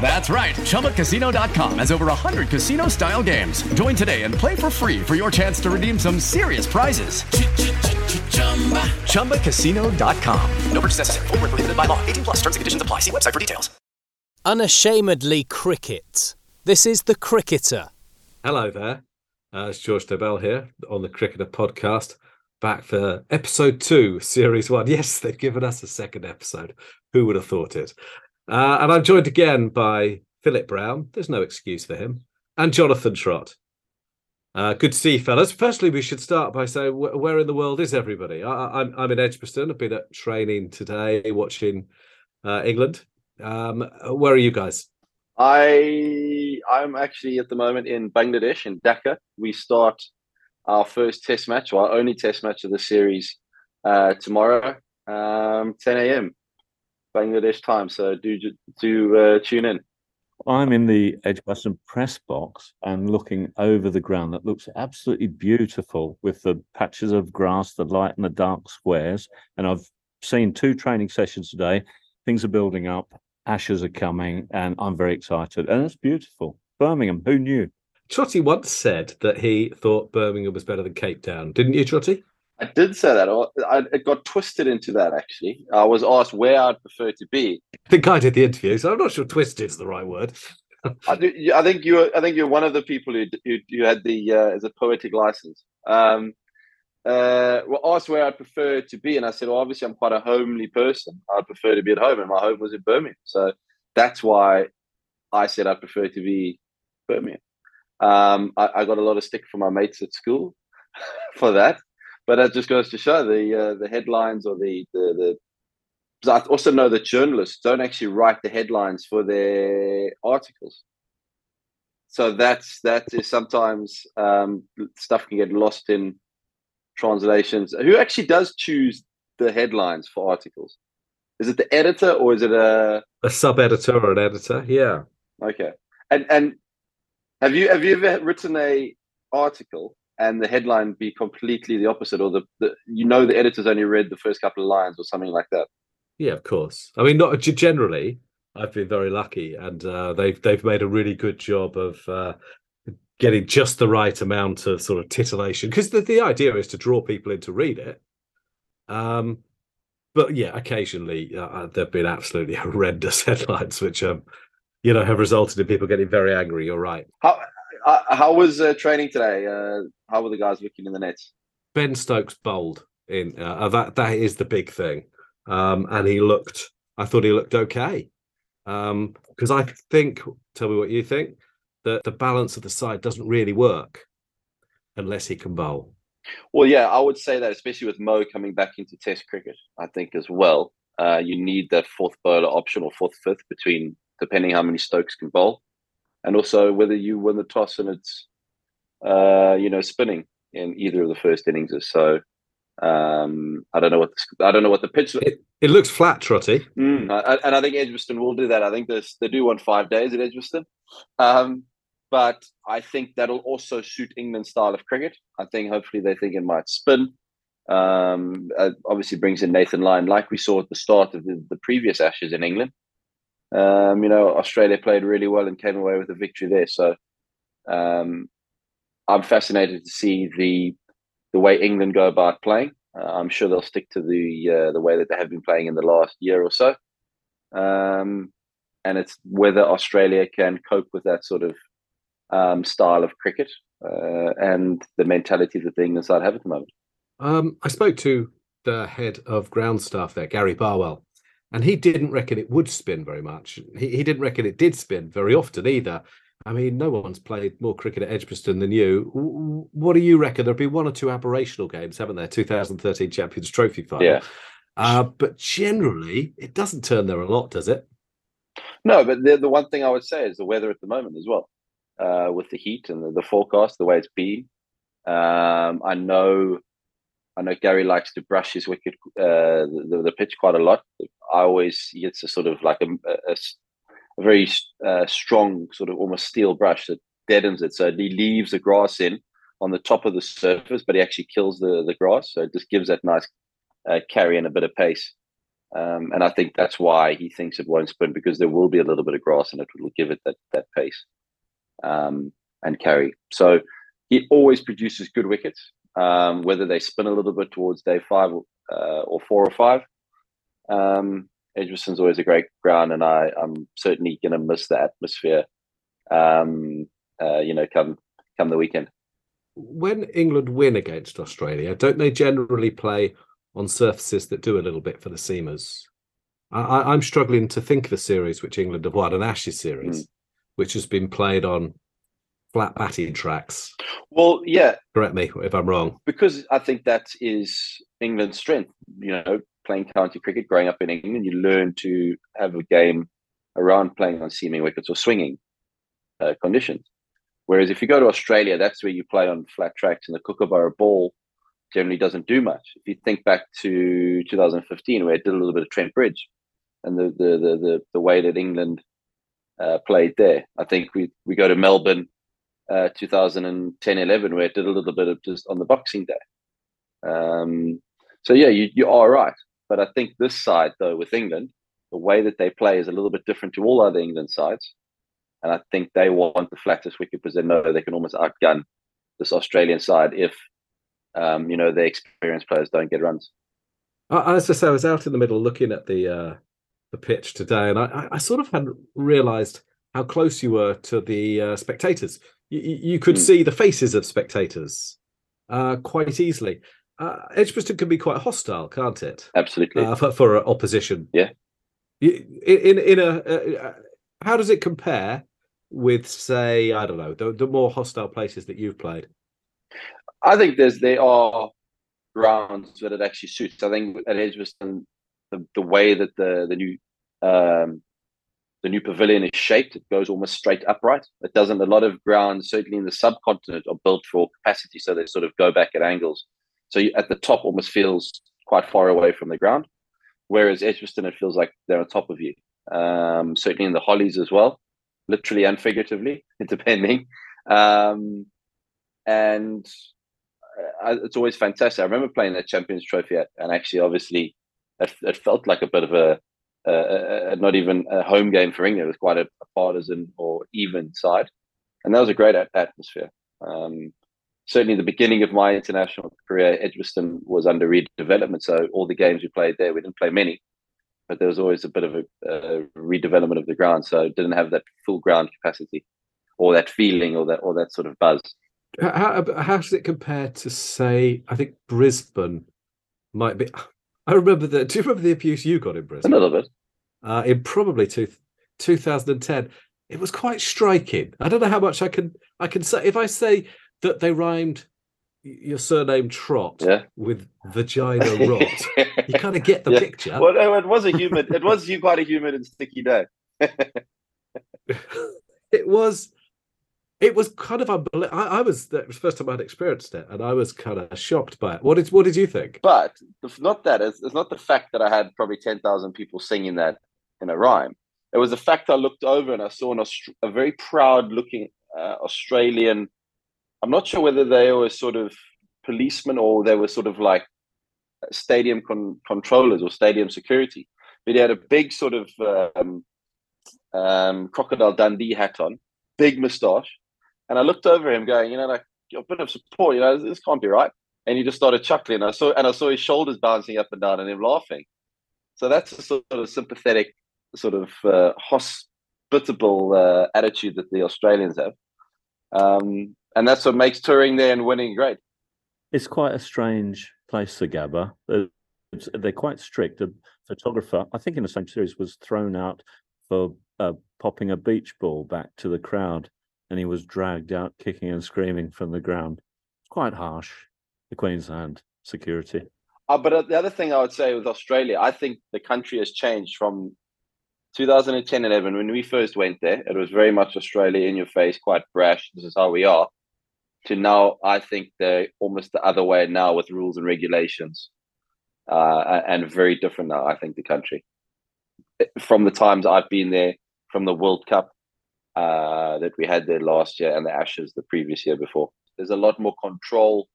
That's right. ChumbaCasino.com has over 100 casino style games. Join today and play for free for your chance to redeem some serious prizes. ChumbaCasino.com. No purchase necessary. Void were prohibited by law. 18 plus. Terms and conditions apply. See website for details. Unashamedly cricket. This is The Cricketer. Hello there. Uh, it's George Dobell here on the Cricketer podcast, back for episode two, series one. Yes, they've given us a second episode. Who would have thought it? Uh, and I'm joined again by Philip Brown. There's no excuse for him. And Jonathan Trott. Uh, good to see you, fellas. Firstly, we should start by saying wh- where in the world is everybody? I, I'm, I'm in Edgbaston. I've been at training today, watching uh, England. Um, where are you guys? I I'm actually at the moment in Bangladesh in Dhaka. We start our first test match, our only test match of the series, uh, tomorrow, um, 10 a.m. Bangladesh time. So do do uh, tune in. I'm in the Edgbaston press box and looking over the ground that looks absolutely beautiful with the patches of grass, the light and the dark squares. And I've seen two training sessions today. Things are building up, ashes are coming, and I'm very excited. And it's beautiful. Birmingham, who knew? Trotty once said that he thought Birmingham was better than Cape Town, didn't you, Trotty? I did say that. I, it got twisted into that. Actually, I was asked where I'd prefer to be. I think I did the interview, so I'm not sure "twisted" is the right word. I, do, I think you. I think you're one of the people who who, who had the uh, as a poetic license. Um, uh, well, asked where I'd prefer to be, and I said, well, obviously, I'm quite a homely person. I'd prefer to be at home, and my home was in Birmingham, so that's why I said I'd prefer to be Birmingham. Um, I, I got a lot of stick from my mates at school for that but that just goes to show the uh, the headlines or the the, the I also know that journalists don't actually write the headlines for their articles. So that's that is sometimes um, stuff can get lost in translations. Who actually does choose the headlines for articles? Is it the editor or is it a a sub editor or an editor? Yeah. Okay. And and have you have you ever written a article and the headline be completely the opposite, or the, the you know the editor's only read the first couple of lines or something like that. Yeah, of course. I mean, not generally. I've been very lucky, and uh, they've they've made a really good job of uh, getting just the right amount of sort of titillation because the, the idea is to draw people in to read it. Um, but yeah, occasionally uh, there've been absolutely horrendous headlines, which um, you know, have resulted in people getting very angry. You're right. How uh, how was uh, training today? Uh, how were the guys looking in the nets? Ben Stokes bowled in. Uh, that that is the big thing, um, and he looked. I thought he looked okay because um, I think. Tell me what you think. That the balance of the side doesn't really work unless he can bowl. Well, yeah, I would say that, especially with Mo coming back into Test cricket, I think as well. Uh, you need that fourth bowler option or fourth fifth between, depending how many Stokes can bowl and also whether you win the toss and it's uh, you know spinning in either of the first innings. Or so um, I don't know what the, I don't know what the pitch. It, it looks flat, Trotty. Mm, I, and I think Edgbaston will do that. I think this, they do want five days at Edgbaston, um, but I think that'll also suit England's style of cricket. I think hopefully they think it might spin. Um, uh, obviously brings in Nathan Lyon, like we saw at the start of the, the previous Ashes in England. Um, you know, Australia played really well and came away with a victory there. So um, I'm fascinated to see the the way England go about playing. Uh, I'm sure they'll stick to the uh, the way that they have been playing in the last year or so. Um, and it's whether Australia can cope with that sort of um, style of cricket uh, and the mentality that the England side have at the moment. Um, I spoke to the head of ground staff there, Gary Barwell, and he didn't reckon it would spin very much. He, he didn't reckon it did spin very often either. I mean, no one's played more cricket at Edgbaston than you. What do you reckon? There'll be one or two aberrational games, haven't there? 2013 Champions Trophy final. Yeah. Uh, but generally, it doesn't turn there a lot, does it? No, but the, the one thing I would say is the weather at the moment as well, uh, with the heat and the, the forecast, the way it's been. Um, I know, I know Gary likes to brush his wicket, uh, the, the pitch quite a lot. I always gets a sort of like a, a, a very uh, strong sort of almost steel brush that deadens it, so he leaves the grass in on the top of the surface, but he actually kills the the grass, so it just gives that nice uh, carry and a bit of pace. Um, and I think that's why he thinks it won't spin because there will be a little bit of grass and it will give it that that pace um, and carry. So he always produces good wickets, um, whether they spin a little bit towards day five uh, or four or five. Um, always a great ground, and I, I'm certainly going to miss the atmosphere. Um, uh, you know, come come the weekend. When England win against Australia, don't they generally play on surfaces that do a little bit for the seamers. I, am struggling to think of a series which England have won, an Ashes series, mm. which has been played on flat batting tracks. Well, yeah. Correct me if I'm wrong. Because I think that is England's strength. You know, playing county cricket, growing up in England, you learn to have a game around playing on seaming wickets or swinging uh, conditions. Whereas if you go to Australia, that's where you play on flat tracks and the kookaburra ball generally doesn't do much. If you think back to 2015, where it did a little bit of Trent Bridge, and the the the the, the way that England uh, played there, I think we we go to Melbourne, uh, 2010 11, where it did a little bit of just on the Boxing Day. Um, so yeah, you you are right, but I think this side though with England, the way that they play is a little bit different to all other England sides, and I think they want the flattest wicket because they know they can almost outgun this Australian side if um, you know, the experienced players don't get runs. As I say, I was out in the middle looking at the uh, the pitch today, and I, I sort of hadn't realised how close you were to the uh, spectators. You, you could mm. see the faces of spectators uh, quite easily. Uh, Edgbaston can be quite hostile, can't it? Absolutely. Uh, for, for opposition. Yeah. In in a, uh, how does it compare with, say, I don't know, the, the more hostile places that you've played? I think there's there are grounds that it actually suits. I think at Edgbaston, the, the way that the the new um, the new pavilion is shaped, it goes almost straight upright. It doesn't. A lot of grounds, certainly in the subcontinent, are built for capacity, so they sort of go back at angles. So you, at the top, almost feels quite far away from the ground, whereas Edgbaston, it feels like they're on top of you. Um, certainly in the hollies as well, literally and figuratively, depending. Um, and it's always fantastic. I remember playing that Champions Trophy, at, and actually, obviously, it, it, felt like a bit of a, a, a, not even a home game for England. It was quite a, a partisan or even side, and that was a great atmosphere. Um, certainly, the beginning of my international career, Edgbaston was under redevelopment, so all the games we played there, we didn't play many, but there was always a bit of a, redevelopment of the ground, so it didn't have that full ground capacity or that feeling or that or that sort of buzz. How, how does it compare to say? I think Brisbane might be. I remember that. Do you remember the abuse you got in Brisbane? A little bit. Uh, in probably two, 2010, it was quite striking. I don't know how much I can I can say. If I say that they rhymed your surname Trott yeah. with vagina rot, you kind of get the yeah. picture. Well, it was a humid. It was you quite a humid and sticky day. it was it was kind of unbelievable. I, I, was the first time I'd experienced it, and I was kind of shocked by it. What did what did you think? But not that it's, it's not the fact that I had probably ten thousand people singing that in a rhyme. It was the fact I looked over and I saw an a very proud looking uh, Australian. I'm not sure whether they were sort of policemen or they were sort of like stadium con- controllers or stadium security. But he had a big sort of um, um, crocodile Dundee hat on, big moustache, and I looked over him, going, you know, like a bit of support, you know, this can't be right. And he just started chuckling. I saw and I saw his shoulders bouncing up and down, and him laughing. So that's a sort of sympathetic, sort of uh, hospitable uh, attitude that the Australians have, um, and that's what makes touring there and winning great. It's quite a strange place, the Gabba. They're, they're quite strict. A photographer, I think, in the same series, was thrown out for uh, popping a beach ball back to the crowd, and he was dragged out kicking and screaming from the ground. It's quite harsh, the Queensland security. Uh, but uh, the other thing I would say with Australia, I think the country has changed from 2010 11 when we first went there. It was very much Australia in your face, quite brash. This is how we are. To now, I think they're almost the other way now with rules and regulations, uh, and very different now. I think the country from the times I've been there, from the World Cup uh, that we had there last year and the Ashes the previous year before. There's a lot more control.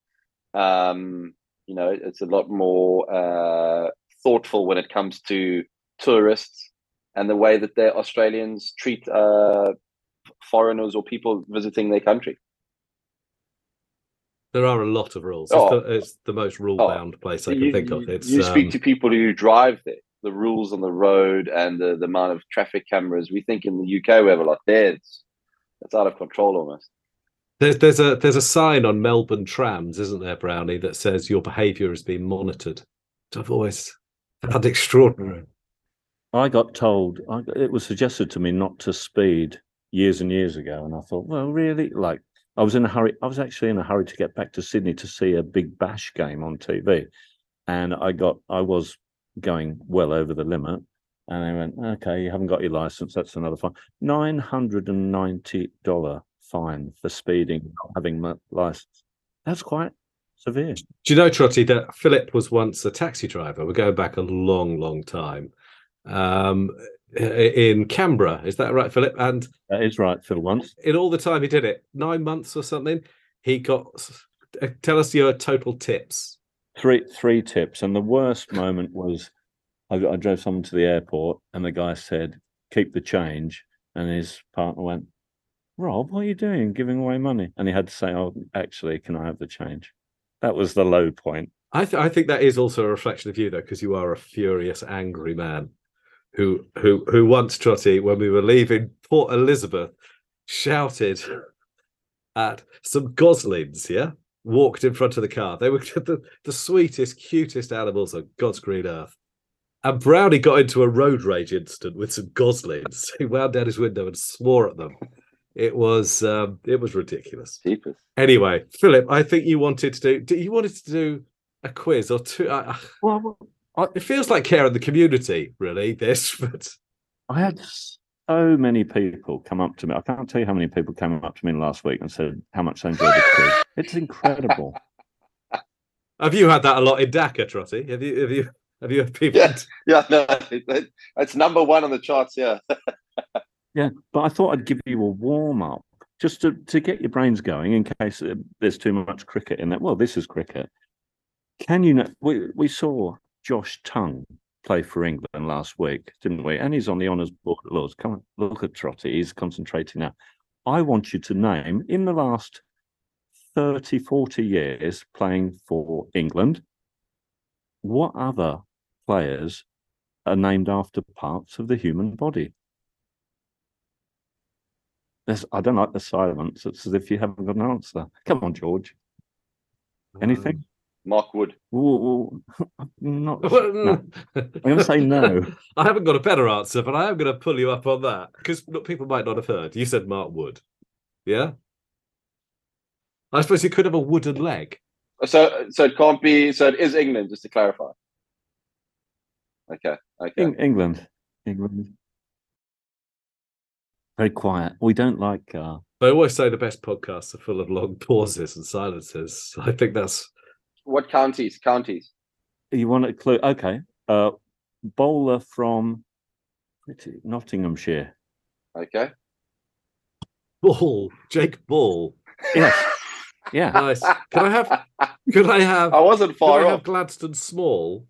Um, you know, it's a lot more uh, thoughtful when it comes to tourists and the way that the Australians treat uh, foreigners or people visiting their country. There are a lot of rules. Oh. It's, the, it's the most rule-bound place I can you, think of. you- It's you speak um, to people who drive there, the rules on the road and the, the amount of traffic cameras. We think in the UK we have a lot there. It's, it's out of control almost. There's there's a there's a sign on Melbourne trams, isn't there, Brownie, that says your behaviour is being monitored. Which I've always found extraordinary. I got told I, it was suggested to me not to speed years and years ago, and I thought, well, really? Like I was in a hurry. I was actually in a hurry to get back to Sydney to see a Big Bash game on TV, and I got I was going well over the limit, and they went, okay, you haven't got your license. That's another fine. Nine hundred and ninety dollar fine for speeding, not having my license. That's quite severe. Do you know, Trotty, that Philip was once a taxi driver? We're going back a long, long time. Um, in Canberra, is that right, Philip? And That is right, Phil. Once in all the time he did it, nine months or something, he got. uh, Tell us your total tips. three three tips, and the worst moment was I, I drove someone to the airport, and the guy said, "Keep the change," and his partner went, "Rob, what are you doing? Giving away money?" And he had to say, "Oh, actually, can I have the change?" That was the low point. I, th- I think that is also a reflection of you, though, because you are a furious, angry man who who who once, Trotty, when we were leaving Port Elizabeth, shouted at some goslings. Yeah, walked in front of the car. They were the, the sweetest, cutest animals on God's green earth. And Brownie got into a road rage incident with some goslings. He wound down his window and swore at them. It was um, it was ridiculous. Jeepers. Anyway, Philip, I think you wanted to do. do you wanted to do a quiz or two? I, I- Well, I, it feels like care of the community, really. This, but I had so many people come up to me. I can't tell you how many people came up to me last week and said how much they enjoyed the quiz. It's incredible. have you had that a lot in Dhaka, Trotty? Have you? Have you? Have you had people? Yeah. Yeah, no, it- it's number one on the charts. Yeah. Yeah, but I thought I'd give you a warm up just to, to get your brains going in case uh, there's too much cricket in there. Well, this is cricket. Can you know? We, we saw Josh Tongue play for England last week, didn't we? And he's on the honours board at Lords. Come on, look at Trotty. He's concentrating now. I want you to name in the last 30, 40 years playing for England, what other players are named after parts of the human body? There's, I don't like the silence. It's as if you haven't got an answer. Come on, George. Anything? Um, Mark Wood. Ooh, ooh, not. No. I'm going to say no. I haven't got a better answer, but I am going to pull you up on that because people might not have heard. You said Mark Wood, yeah. I suppose you could have a wooden leg. So, so it can't be. So it is England, just to clarify. Okay. Okay. Eng- England. England. Very quiet. We don't like. Uh, I always say the best podcasts are full of long pauses and silences. I think that's What counties? Counties. you want a clue? Okay. Uh, bowler from pretty Yeah. Nice. Can I have? Could I have? I wasn't Could far I have off. Gladstone small?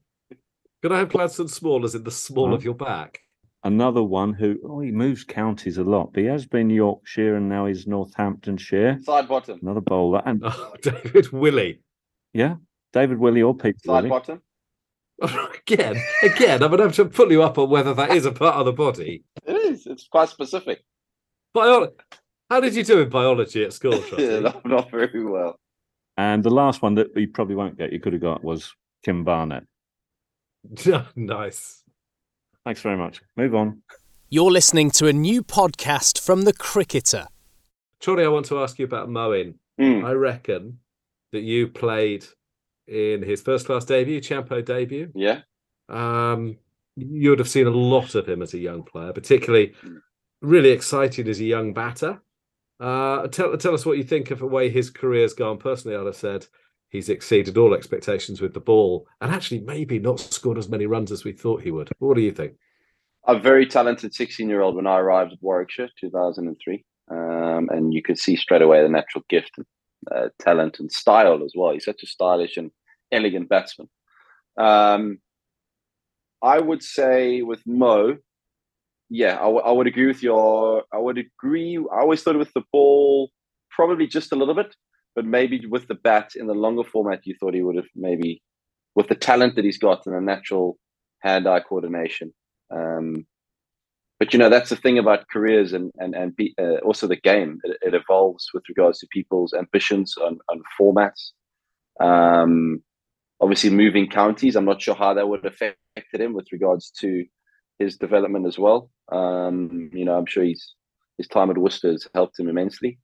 Could I have Gladstone small as in the small Huh? of your back? Another one who oh he moves counties a lot, but he has been Yorkshire and now he's Northamptonshire. Sidebottom. Another bowler. And Oh, David Willey. Yeah, David Willey or Pete Side Willie. bottom. again, again, I'm gonna have to pull you up on whether that is a part of the body. It is. It's quite specific. Biology. How did you do in biology at school, Yeah, not, not very well. And the last one that you probably won't get, you could have got was Kim Barnett. nice. Thanks very much. Move on. You're listening to a new podcast from The Cricketer. Trotty, I want to ask you about Moeen. Hmm. I reckon that you played in his first class debut, Champo debut. Yeah. Um, you would have seen a lot of him as a young player, particularly really excited as a young batter. Uh, tell tell us what you think of the way his career's gone. Personally, I'd have said he's exceeded all expectations with the ball, and actually maybe not scored as many runs as we thought he would. What do you think? a very talented 16 year old when I arrived at Warwickshire, 2003. Um, and you could see straight away the natural gift, uh, talent, and style as well. He's such a stylish and elegant batsman. Um, I would say with Mo, yeah, I, w- I would agree with your. I would agree. I always thought with the ball, probably just a little bit, but maybe with the bat in the longer format, you thought he would have maybe, with the talent that he's got and the natural hand-eye coordination, um, but you know that's the thing about careers and and and be, uh, also the game. It, it evolves with regards to people's ambitions on on formats. Um, obviously, moving counties. I'm not sure how that would have affected him with regards to his development as well. Um, you know, I'm sure he's his time at Worcester has helped him immensely.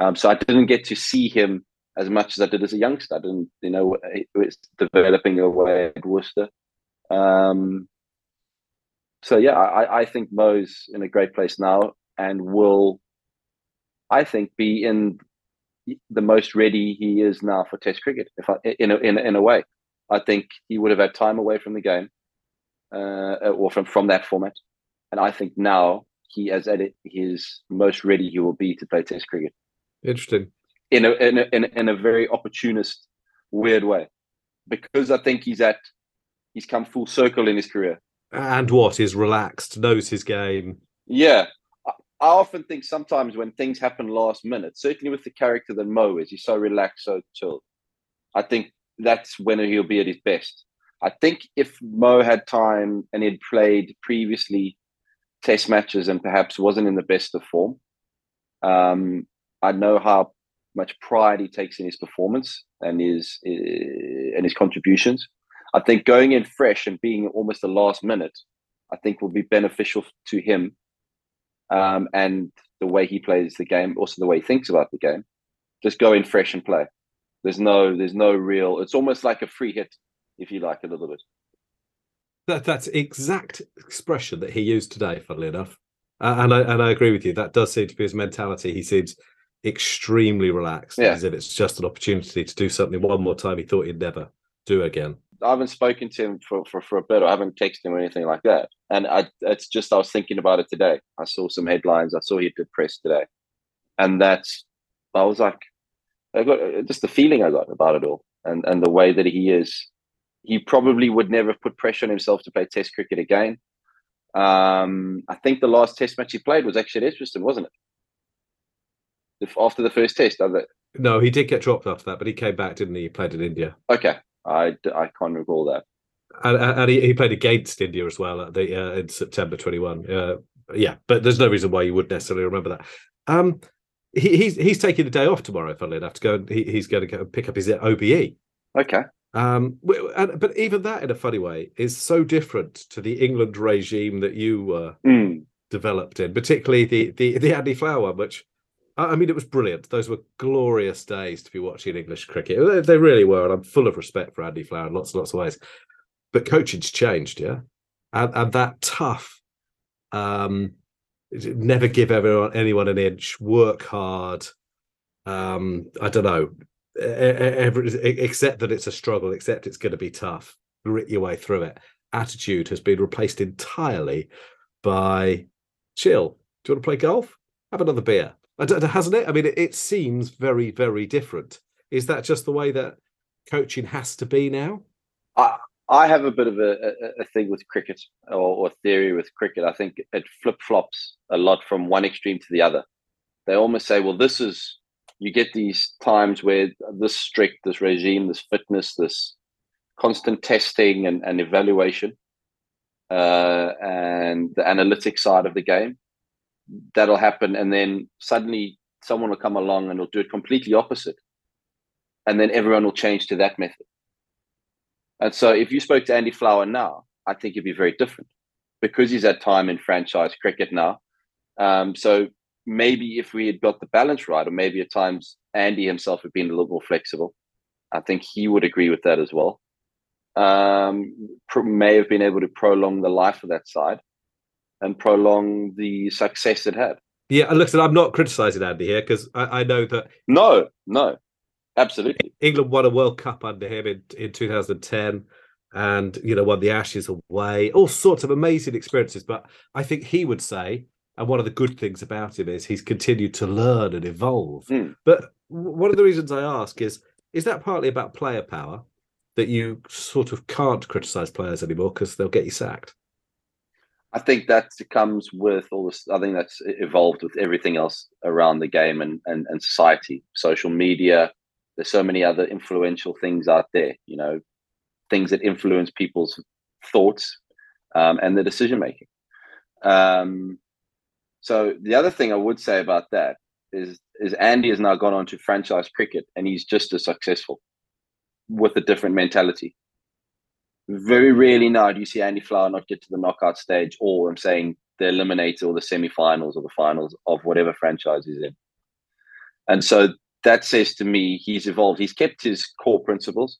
Um, so I didn't get to see him as much as I did as a youngster. I didn't, you know, was developing away at Worcester. Um, so yeah, I, I think Mo's in a great place now and will, I think, be in the most ready he is now for Test cricket. If I, in a, in a, in a way, I think he would have had time away from the game, uh, or from from that format, and I think now he is at his most ready he will be to play Test cricket Interesting. in a in a, in a, in a very opportunist, weird way, because I think he's at he's come full circle in his career. And what is relaxed, knows his game. Yeah. I often think sometimes when things happen last minute, certainly with the character that Mo is, he's so relaxed, so chilled. I think that's when he'll be at his best. I think if Mo had time and he'd played previously test matches and perhaps wasn't in the best of form, um, I know how much pride he takes in his performance and his uh, and his contributions. I think going in fresh and being almost the last minute, I think will be beneficial to him um, and the way he plays the game, also the way he thinks about the game. Just go in fresh and play. There's no, there's no real. It's almost like a free hit, if you like, a little bit. That that's exact expression that he used today. Funnily enough, uh, and I and I agree with you. That does seem to be his mentality. He seems extremely relaxed, Yeah. as if it's just an opportunity to do something one more time he thought he'd never do again. I haven't spoken to him for, for, for a bit. I haven't texted him or anything like that. And I, it's just I was thinking about it today. I saw some headlines. I saw he did press today, and that's I was like, I got just the feeling I got about it all, and and the way that he is. He probably would never put pressure on himself to play Test cricket again. Um, I think the last Test match he played was actually at Edgbaston, wasn't it? If, after the first Test, I No, he did get dropped after that, but he came back, didn't he? He played in India, okay, I, I can't recall that. and, and he, he played against India as well at the uh, in September twenty one. Uh, yeah, but there's no reason why you would necessarily remember that. Um, he, he's he's taking the day off tomorrow. Funnily enough, to go and he, he's going to go and pick up his OBE. Okay, Um, and, but even that, in a funny way, is so different to the England regime that you uh, Mm. developed in, particularly the the the Andy Flower one, which I mean, it was brilliant. Those were glorious days to be watching English cricket. They, really were, and I'm full of respect for Andy Flower in lots and lots of ways. But coaching's changed, yeah, and and that tough, um, never give everyone anyone an inch, work hard. Um, I don't know, every, except that it's a struggle, except it's going to be tough. Grit your way through it. Attitude has been replaced entirely by chill. Do you want to play golf? Have another beer. Hasn't it? I mean, it, it seems very, very different. Is that just the way that coaching has to be now? I I have a bit of a, a, a thing with cricket or, or theory with cricket. I think it flip flops a lot from one extreme to the other. They almost say, well, this is you get these times where this strict, this regime, this fitness, this constant testing and, and evaluation, uh, and the analytic side of the game, that'll happen. And then suddenly someone will come along and will do it completely opposite. And then everyone will change to that method. And so if you spoke to Andy Flower now, I think it'd be very different because he's at time in franchise cricket now. Um, so maybe if we had got the balance right, or maybe at times Andy himself had been a little more flexible, I think he would agree with that as well. Um, may have been able to prolong the life of that side and prolong the success it had. Yeah, look, I'm not criticizing Andy here because I, I, know that. No, no, absolutely. England won a World Cup under him in, in 2010 and, you know, won the Ashes away, all sorts of amazing experiences. But I think he would say, and one of the good things about him is he's continued to learn and evolve. Mm. But one of the reasons I ask is, is that partly about player power that you sort of can't criticize players anymore because they'll get you sacked? I think that comes with all this. I think that's evolved with everything else around the game and, and, and society, social media. There's so many other influential things out there, you know, things that influence people's thoughts um, and their decision making. Um, so the other thing I would say about that is is Andy has now gone on to franchise cricket and he's just as successful with a different mentality very rarely now do you see Andy Flower not get to the knockout stage, or I'm saying the eliminator or the semi-finals or the finals of whatever franchise he's in. And so that says to me he's evolved. He's kept his core principles,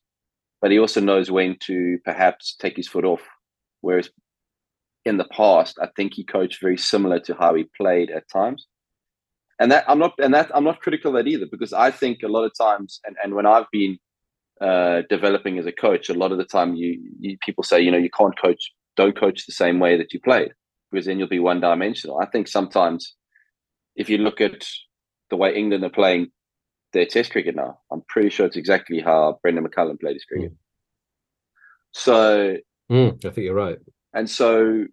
but he also knows when to perhaps take his foot off. Whereas in the past, I think he coached very similar to how he played at times. And that I'm not and that I'm not critical of that either, because I think a lot of times and, and when I've been uh, developing as a coach, a lot of the time you, you people say, you know, you can't coach, don't coach the same way that you played because then you'll be one dimensional. I think sometimes if you look at the way England are playing their test cricket now, I'm pretty sure it's exactly how Brendon McCullum played his cricket. Mm. So mm, I think you're right. And so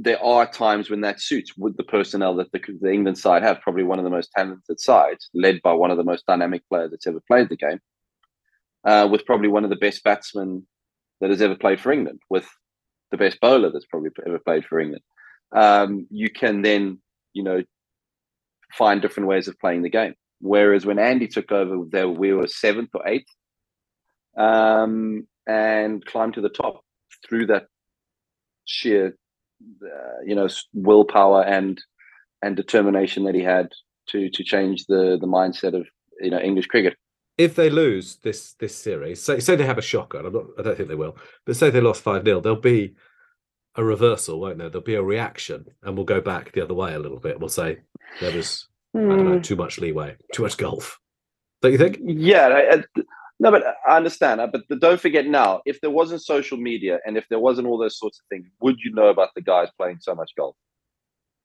there are times when that suits with the personnel that the, the England side have, probably one of the most talented sides, led by one of the most dynamic players that's ever played the game uh, with probably one of the best batsmen that has ever played for England, with the best bowler that's probably ever played for England. Um, you can then, you know, find different ways of playing the game. Whereas when Andy took over, there we were seventh or eighth, um, and climbed to the top through that sheer, uh, you know, willpower and and determination that he had to to change the the mindset of you know English cricket if they lose this this series, say say they have a shocker, I'm not, I don't think they will, but say they lost five 0 there'll be a reversal, won't there? There'll be a reaction, and we'll go back the other way a little bit. We'll say there was mm. I don't know hmm. too much leeway, too much golf. Don't you think? Yeah, I, no, but I understand. But don't forget now, if there wasn't social media and if there wasn't all those sorts of things, would you know about the guys playing so much golf?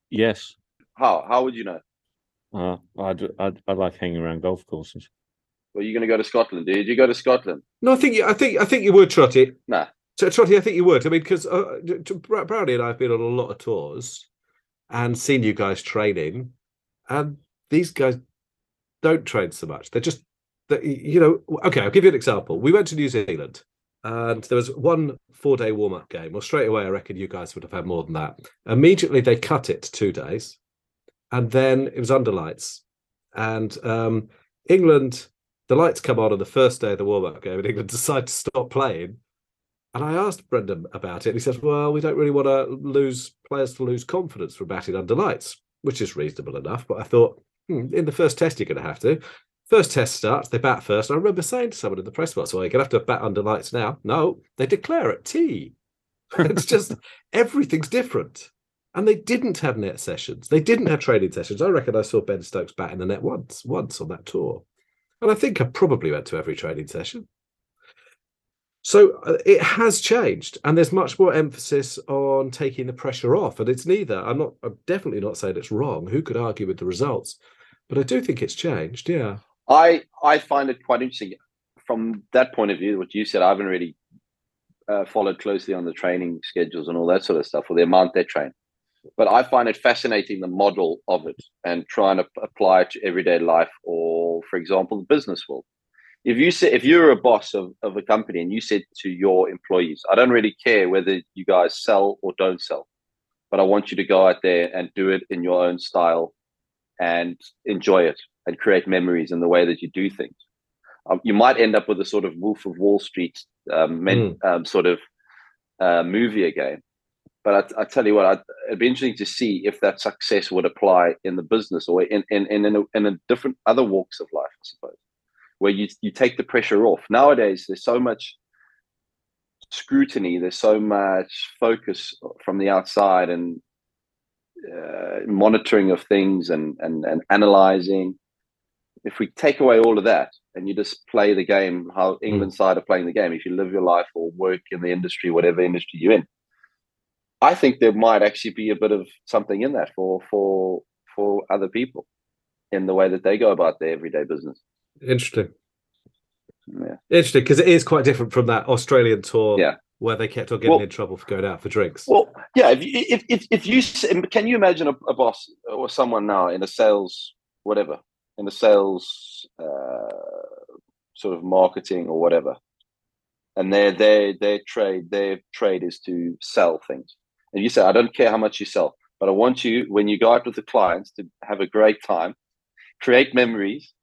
Yes. How? How would you know? Uh, I'd, I'd, I'd like hanging around golf courses. Well, you're going to go to Scotland, dude. You go to Scotland? No, I think you, I think I think you would, Trotty. Nah, So, Trotty, I think you would. I mean, because uh, Brownie and I have been on a lot of tours and seen you guys training, and these guys don't train so much. They're just, they're, you know. Okay, I'll give you an example. We went to New Zealand, and there was one four-day warm-up game. Well, straight away, I reckon you guys would have had more than that. Immediately, they cut it to two days, and then it was under lights, and um, England the lights come on on the first day of the warm up game, and England decide to stop playing. And I asked Brendan about it, and he says, "Well, we don't really want to lose players to lose confidence from batting under lights, which is reasonable enough." But I thought, hmm, in the first test, you're going to have to. First test starts, they bat first. I remember saying to someone in the press box, "Well, you're going to have to bat under lights now." No, they declare at tea. it's just everything's different. And they didn't have net sessions. They didn't have training sessions. I reckon I saw Ben Stokes bat in the net once, once on that tour. And I think I probably went to every training session. So uh, it has changed, and there's much more emphasis on taking the pressure off. And it's neither. I'm not. I'm definitely not saying it's wrong. Who could argue with the results? But I do think it's changed. Yeah. I I find it quite interesting from that point of view. What you said, I haven't really uh, followed closely on the training schedules and all that sort of stuff, or the amount they train. But I find it fascinating the model of it and trying to apply it to everyday life, or for example, the business world. If you say if you're a boss of, of a company and you said to your employees, I don't really care whether you guys sell or don't sell, but I want you to go out there and do it in your own style and enjoy it and create memories in the way that you do things. Um, you might end up with a sort of Wolf of Wall Street um, men, Mm. um, sort of uh, movie again. But I, I tell you what, I'd, it'd be interesting to see if that success would apply in the business or in in in, in, a, in a different other walks of life, I suppose, where you you take the pressure off. Nowadays, there's so much scrutiny, there's so much focus from the outside and uh, monitoring of things and, and and analyzing. If we take away all of that and you just play the game how England side are playing the game, if you live your life or work in the industry, whatever industry you're in, I think there might actually be a bit of something in that for for for other people in the way that they go about their everyday business. Interesting. Yeah. Interesting because it is quite different from that Australian tour Yeah. where they kept on getting Well- in trouble for going out for drinks. Well, yeah. If you, if if, if you can you imagine a, a boss or someone now in a sales whatever in a sales uh, sort of marketing or whatever, and their their their trade their trade is to sell things, and you say I don't care how much you sell, but I want you when you go out with the clients to have a great time, create memories,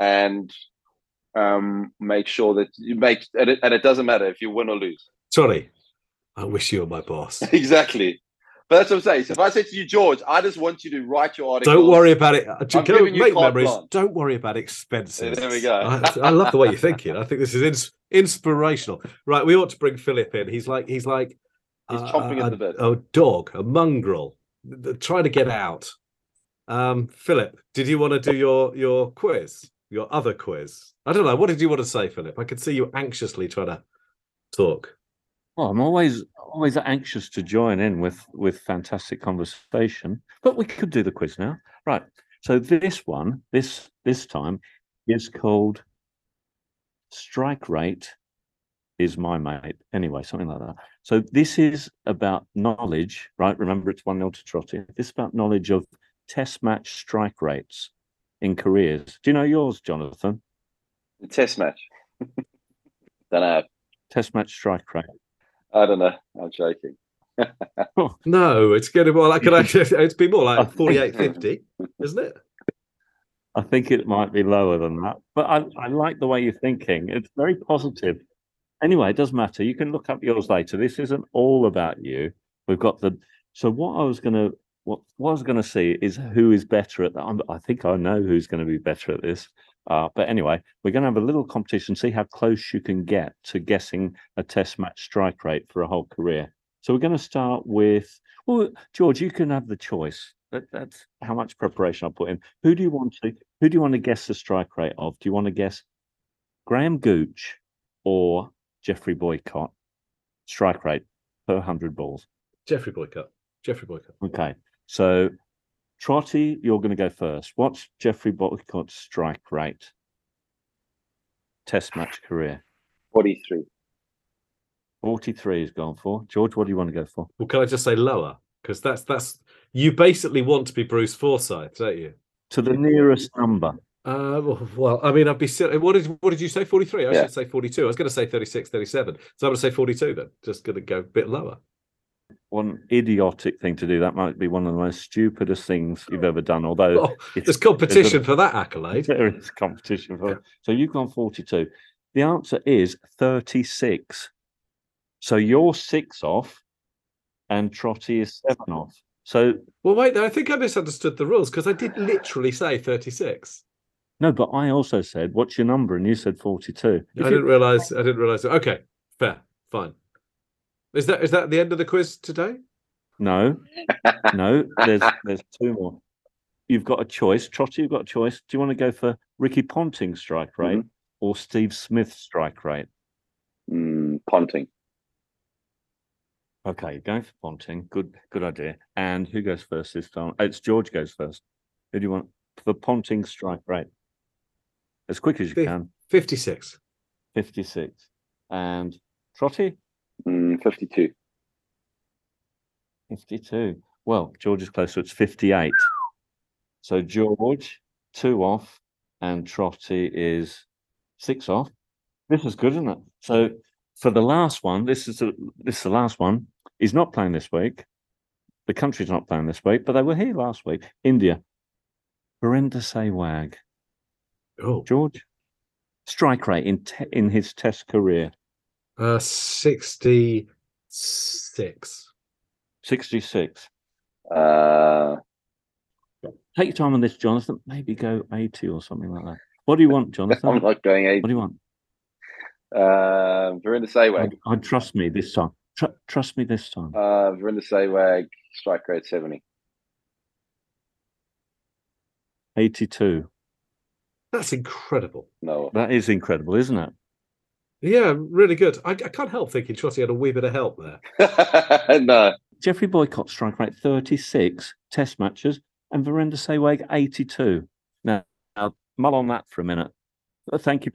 and um, make sure that you make and it, and it doesn't matter if you win or lose. Sorry, I wish you were my boss. Exactly. But that's what I'm saying. So if I say to you, George, I just want you to write your article. Don't worry about it. I'm Can giving make memories. blanche. Don't worry about expenses. There we go. I, I love the way you're thinking. I think this is ins- inspirational. Right, we ought to bring Philip in. He's like he's like He's uh, chomping a, at the bit. a dog, a mongrel, th- th- trying to get out. Um, Philip, did you want to do your your quiz, your other quiz? I don't know. What did you want to say, Philip? I could see you anxiously trying to talk. Well, I'm always always anxious to join in with with fantastic conversation, but we could do the quiz now, right? So this one, this this time, is called strike rate is my mate. Anyway, something like that. So this is about knowledge, right? Remember, it's one 0 to Trotty. This is about knowledge of test match strike rates in careers. Do you know yours, Jonathan? The test match. don't know. Test match strike rate. I don't know. I'm joking. Oh. No, it's getting more like could I, it's been more like think- 48 50, isn't it? I think it might be lower than that, but I, I like the way you're thinking. It's very positive. Anyway, it doesn't matter. You can look up yours later. This isn't all about you. We've got the. So what I was going to what, what I was going to see is who is better at that. I'm, think I know who's going to be better at this. Uh, but anyway, we're going to have a little competition, see how close you can get to guessing a test match strike rate for a whole career. So we're going to start with. Well, George, you can have the choice. That, that's how much preparation I put in. Who do you want to? Who do you want to guess the strike rate of? Do you want to guess Graham Gooch or Geoffrey Boycott strike rate per hundred balls? Geoffrey Boycott. Geoffrey Boycott. Okay, so Trotty, you're going to go first. What's Geoffrey Boycott's strike rate? Test match career. 43. 43 is gone for. George, what do you want to go for? Well, can I just say lower? Because that's that's you basically want to be Bruce Forsyth, don't you? To the nearest number. Uh, well, I mean, I'd be silly. What did what did you say? Forty three. I Yeah. should say forty two. I was going to say 36, 37. So I'm going to say forty two. Then just going to go a bit lower. One idiotic thing to do. That might be one of the most stupidest things you've ever done. Although Oh, there's competition a- for that accolade. There is competition for So you've gone 42. The answer is 36. So you're six off and Trotty is seven off. So Well, wait, I think I misunderstood the rules because I did literally say thirty six. No, but I also said, what's your number? And you said 42. I If you- didn't realize. I didn't realize. Okay, fair, fine. Is that is that the end of the quiz today? No, no, there's there's two more. You've got a choice. Trotty, you've got a choice. Do you want to go for Ricky Ponting strike rate or Steve Smith strike rate? Mm, Ponting. Okay, going for Ponting. Good, good idea. And who goes first this time? Oh, it's George goes first. Who do you want for Ponting strike rate? As quick as you Fif- can. 56. 56. And Trotty, Mm, 52. 52. Well, George is closer. It's 58. So George, two off, and Trotty is six off. This is good, isn't it? So for the last one, this is the, this is the last one. He's not playing this week. The country's not playing this week, but they were here last week. India. Virender Sehwag. Oh, George, strike rate in te- in his Test career, uh, 66. 66. Uh, Take your time on this, Jonathan. Maybe go 80 or something like that. What do you want, Jonathan? I'm not going eight. What do you want? Uh, Virender Sehwag. I'd, I'd trust me this time. Tr- trust me this time. Uh, Virender Sehwag, strike rate 70. 82. That's incredible. No. That is incredible, isn't it? Yeah, really good. I, I can't help thinking Trotty had a wee bit of help there. no. Geoffrey Boycott strike rate 36 test matches and Virender Sehwag 82. Now, now, mull on that for a minute. Uh, Thank you.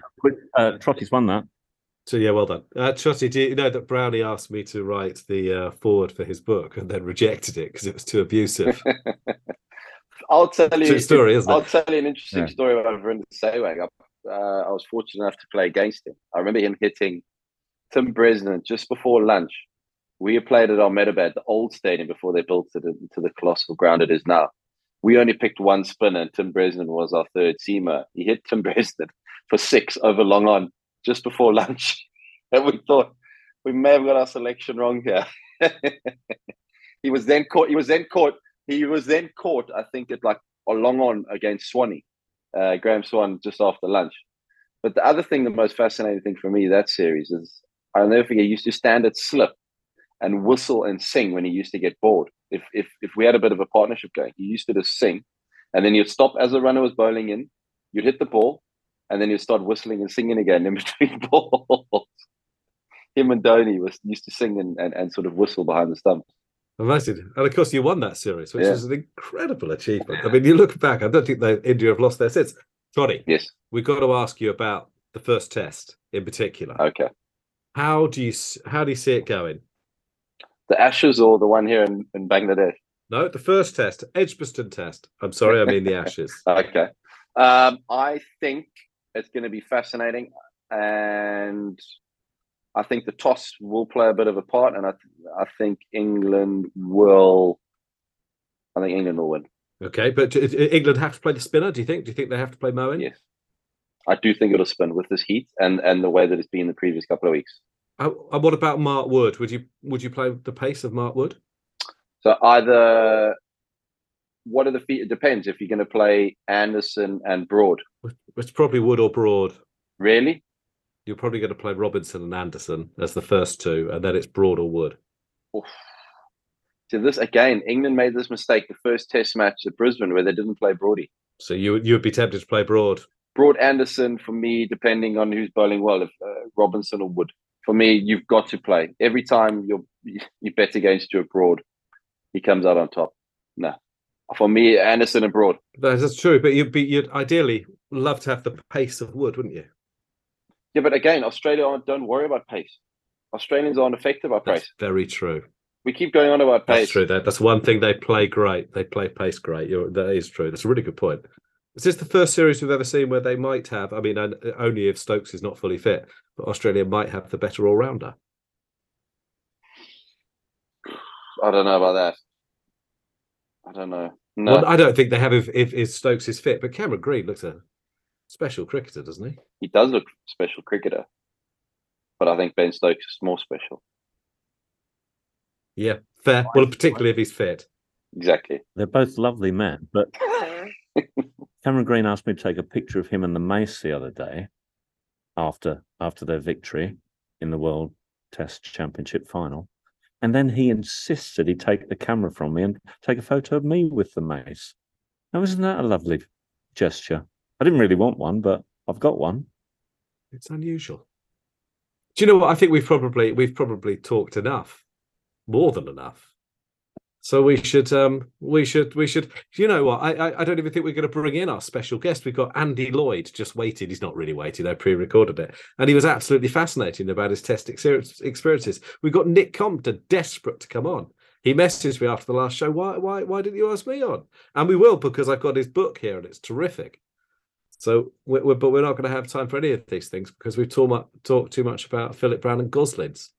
Uh, Trotty's won that. So yeah, well done. Uh, Trotty, do you know that Brownie asked me to write the uh, foreword for his book and then rejected it because it was too abusive? I'll tell you. True story, isn't I'll tell you an interesting Yeah. story about Virender Sehwag. I, uh, I was fortunate enough to play against him. I remember him hitting Tim Bresnan just before lunch. We played at Ahmedabad, the old stadium, before they built it into the colossal ground it is now. We only picked one spinner, and Tim Bresnan was our third seamer. He hit Tim Bresnan for six over long on just before lunch. and we thought we may have got our selection wrong here. he was then caught. He was then caught. He was then caught. I think at like a long on against Swanee, uh, Graeme Swann, just after lunch. But the other thing, the most fascinating thing for me that series is I'll never forget. He used to stand at slip and whistle and sing when he used to get bored. If if if we had a bit of a partnership going, he used to just sing, and then he'd stop as the runner was bowling in. You'd hit the ball, and then you'd start whistling and singing again in between balls. Him and Dhoni was used to sing and, and, and sort of whistle behind the stumps. Amazing. And of course, you won that series, which Yeah. is an incredible achievement. I mean, you look back, I don't think they, India have lost there since. Trotty, Yes. we've got to ask you about the first test in particular. Okay. How do you how do you see it going? The Ashes or the one here in, in Bangladesh? No, the first test, Edgbaston test. I'm sorry, I mean the Ashes. Okay. Um, I think it's going to be fascinating, and I think the toss will play a bit of a part, and I, I think England will. I think England will win. Okay, but England have to play the spinner. Do you think? Do you think they have to play Moeen? Yes, I do think it'll spin with this heat and and the way that it's been the previous couple of weeks. Uh, and what about Mark Wood? Would you would you play the pace of Mark Wood? So either what are the feet? It depends if you're going to play Anderson and Broad. It's probably Wood or Broad. Really? You're probably going to play Robinson and Anderson as the first two, and then it's Broad or Wood. Oof. So this again, England made this mistake the first Test match at Brisbane where they didn't play Broady. So you would- you would be tempted to play Broad. Broad Anderson for me, depending on who's bowling well, if uh, Robinson or Wood. For me, you've got to play every time you you bet against Stuart Broad, he comes out on top. No, for me, Anderson and Broad. That's that's true, but you'd be you'd ideally love to have the pace of Wood, wouldn't you? Yeah, but again, Australia aren't- don't worry about pace. Australians aren't affected by That's pace. very true. We keep going on about That's pace. true. That that's one thing they play great. They play pace great. You're, that is true. That's a really good point. Is this the first series we've ever seen where they might have? I mean, uh, only if Stokes is not fully fit, but Australia might have the better all rounder. I don't know about that. I don't know. No, Well, I don't think they have if, if, if Stokes is fit, but Cameron Green looks a special cricketer, doesn't he? he does look special cricketer, but I think Ben Stokes is more special. Yeah, fair. Well, particularly if he's fit. Exactly. They're both lovely men, but Cameron Green asked me to take a picture of him and the mace the other day after after their victory in the World Test Championship final. And then he insisted he take the camera from me and take a photo of me with the mace. Now, isn't that a lovely gesture? I didn't really want one, but I've got one. It's unusual. Do you know what? I think we've probably we've probably talked enough, more than enough, So we should, um, we should, we should. You know what? I, I, I don't even think we're going to bring in our special guest. We've got Andy Lloyd just waited. He's not really waiting. I pre-recorded it, and he was absolutely fascinating about his test experience- experiences. We've got Nick Compton desperate to come on. He messaged me after the last show. Why, why, why didn't you ask me on? And we will because I've got his book here and it's terrific. So, we're, we're, but we're not going to have time for any of these things because we've talked too much about Philip Brown and Goslins.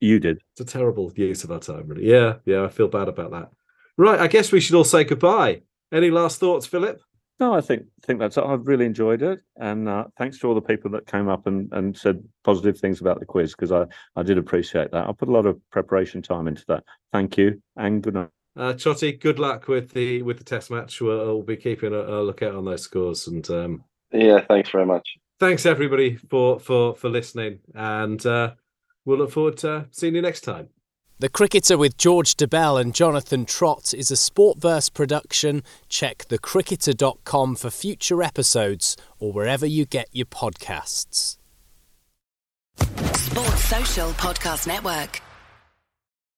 You did. It's a terrible use of our time, really. Yeah, yeah, I feel bad about that. Right, I guess we should all say goodbye. Any last thoughts, Philip? No, I think think that's it. I've really enjoyed it, and uh, thanks to all the people that came up and, and said positive things about the quiz because I, I did appreciate that. I put a lot of preparation time into that. Thank you, and good night. Uh, Trotty, good luck with the with the test match. We'll, we'll be keeping a, a lookout on those scores, and um, Yeah, thanks very much. thanks everybody for for for listening, and uh, we'll look forward to seeing you next time. The Cricketer with George Dobell and Jonathan Trott is a Sportverse production. Check thecricketer.com for future episodes or wherever you get your podcasts. Sports Social Podcast Network.